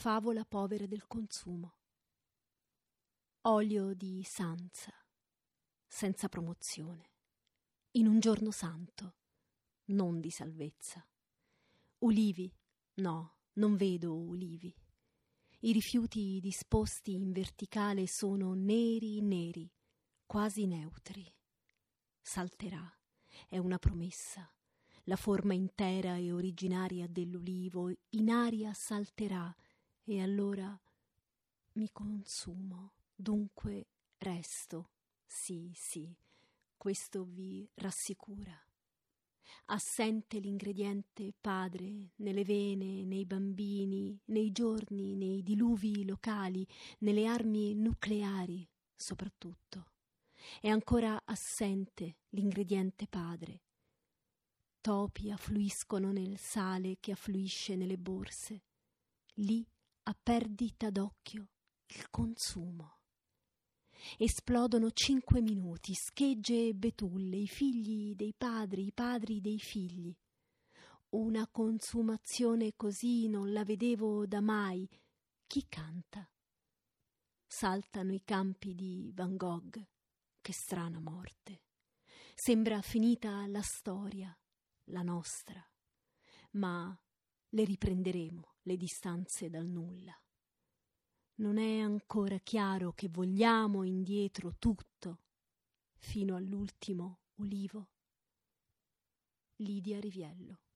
Favola povera del consumo. Olio di Sanza, senza promozione, in un giorno santo, non di salvezza. Ulivi, no, non vedo ulivi. I rifiuti disposti in verticale sono neri neri, quasi neutri. Salterà, è una promessa. La forma intera e originaria dell'ulivo in aria salterà e allora mi consumo, dunque resto. Sì, sì, questo vi rassicura. Assente l'ingrediente padre nelle vene, nei bambini, nei giorni, nei diluvi locali, nelle armi nucleari soprattutto. È ancora assente l'ingrediente padre. Topi affluiscono nel sale che affluisce nelle borse. Lì, a perdita d'occhio, il consumo. Esplodono cinque minuti, schegge e betulle, i figli dei padri, i padri dei figli. Una consumazione così non la vedevo da mai. Chi canta? Saltano i campi di Van Gogh. Che strana morte. Sembra finita la storia, la nostra. Ma le riprenderemo le distanze dal nulla. Non è ancora chiaro che vogliamo indietro tutto, fino all'ultimo ulivo. Lidia Riviello